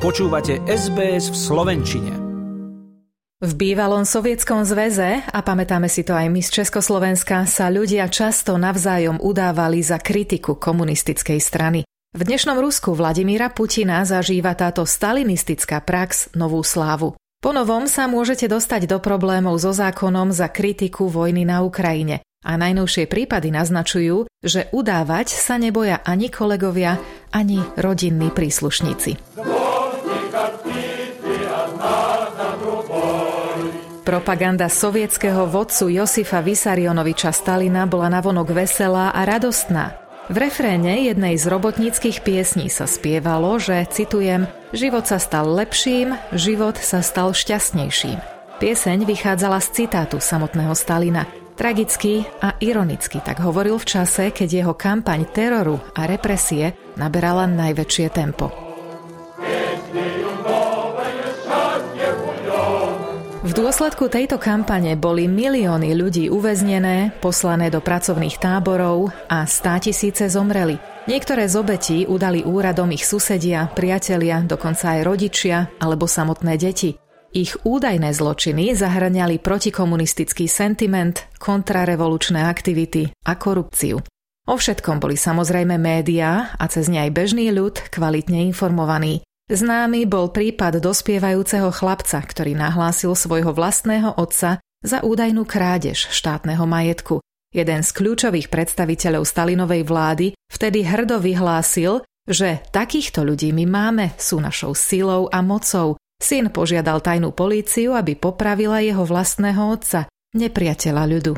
Počúvate SBS v Slovenčine. V bývalom sovietskom zväze, a pamätáme si to aj my z Československa, sa ľudia často navzájom udávali za kritiku komunistickej strany. V dnešnom Rusku Vladimíra Putina zažíva táto stalinistická prax novú slávu. Po novom sa môžete dostať do problémov so zákonom za kritiku vojny na Ukrajine. A najnovšie prípady naznačujú, že udávať sa neboja ani kolegovia, ani rodinní príslušníci. Propaganda sovietského vodcu Josifa Vysarionoviča Stalina bola navonok veselá a radostná. V refréne jednej z robotníckých piesní sa spievalo, že, citujem, život sa stal lepším, život sa stal šťastnejším. Pieseň vychádzala z citátu samotného Stalina – Tragicky a ironicky tak hovoril v čase, keď jeho kampaň teroru a represie naberala najväčšie tempo. V dôsledku tejto kampane boli milióny ľudí uväznené, poslané do pracovných táborov a státisíce zomreli. Niektoré z obetí udali úradom ich susedia, priatelia, dokonca aj rodičia alebo samotné deti. Ich údajné zločiny zahrňali protikomunistický sentiment, kontrarevolučné aktivity a korupciu. O všetkom boli samozrejme médiá a cez ne aj bežný ľud kvalitne informovaný. Známy bol prípad dospievajúceho chlapca, ktorý nahlásil svojho vlastného otca za údajnú krádež štátneho majetku. Jeden z kľúčových predstaviteľov Stalinovej vlády vtedy hrdo vyhlásil, že takýchto ľudí my máme, sú našou silou a mocou, Syn požiadal tajnú políciu, aby popravila jeho vlastného otca, nepriateľa ľudu.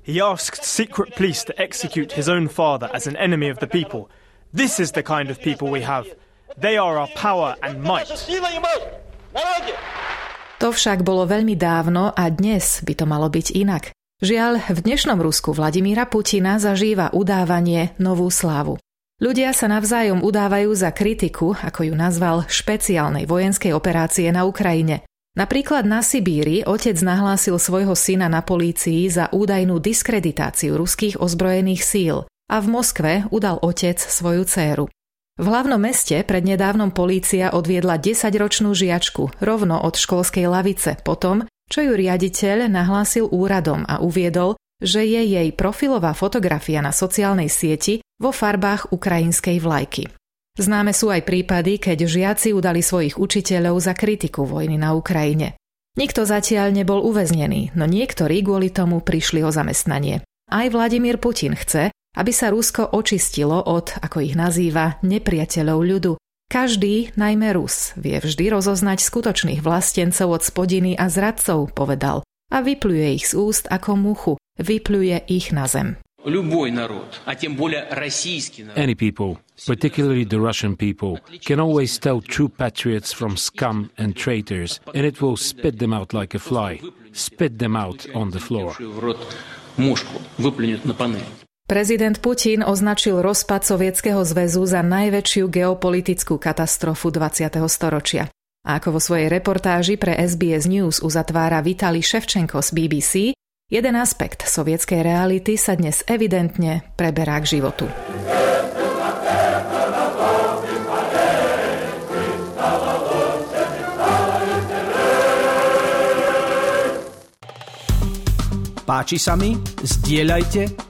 He asked secret police to execute his own father as an enemy of the people. This is the kind of people we have. They are our power and might. To však bolo veľmi dávno a dnes by to malo byť inak. Žiaľ, v dnešnom Rusku Vladimíra Putina zažíva udávanie novú slávu. Ľudia sa navzájom udávajú za kritiku, ako ju nazval, špeciálnej vojenskej operácie na Ukrajine. Napríklad na Sibíri otec nahlásil svojho syna na polícii za údajnú diskreditáciu ruských ozbrojených síl a v Moskve udal otec svoju dceru. V hlavnom meste prednedávnom polícia odviedla 10-ročnú žiačku rovno od školskej lavice potom, čo ju riaditeľ nahlásil úradom a uviedol, že je jej profilová fotografia na sociálnej sieti vo farbách ukrajinskej vlajky. Známe sú aj prípady, keď žiaci udali svojich učiteľov za kritiku vojny na Ukrajine. Nikto zatiaľ nebol uväznený, no niektorí kvôli tomu prišli o zamestnanie. Aj Vladimír Putin chce, aby sa Rusko očistilo od, ako ich nazýva, nepriateľov ľudu. Každý, najmä Rus, vie vždy rozoznať skutočných vlastencov od spodiny a zradcov, povedal, a vypluje ich z úst ako muchu, vypluje ich na zem. Any people, particularly the Russian people, can always tell true patriots from scum and traitors, and it will spit them out like a fly, spit them out on the floor. Prezident Putin označil rozpad Sovietskeho zväzu za najväčšiu geopolitickú katastrofu 20. storočia. A ako vo svojej reportáži pre SBS News uzatvára Vitali Ševčenko z BBC, jeden aspekt sovietskej reality sa dnes evidentne preberá k životu. Páči sa mi? Zdieľajte,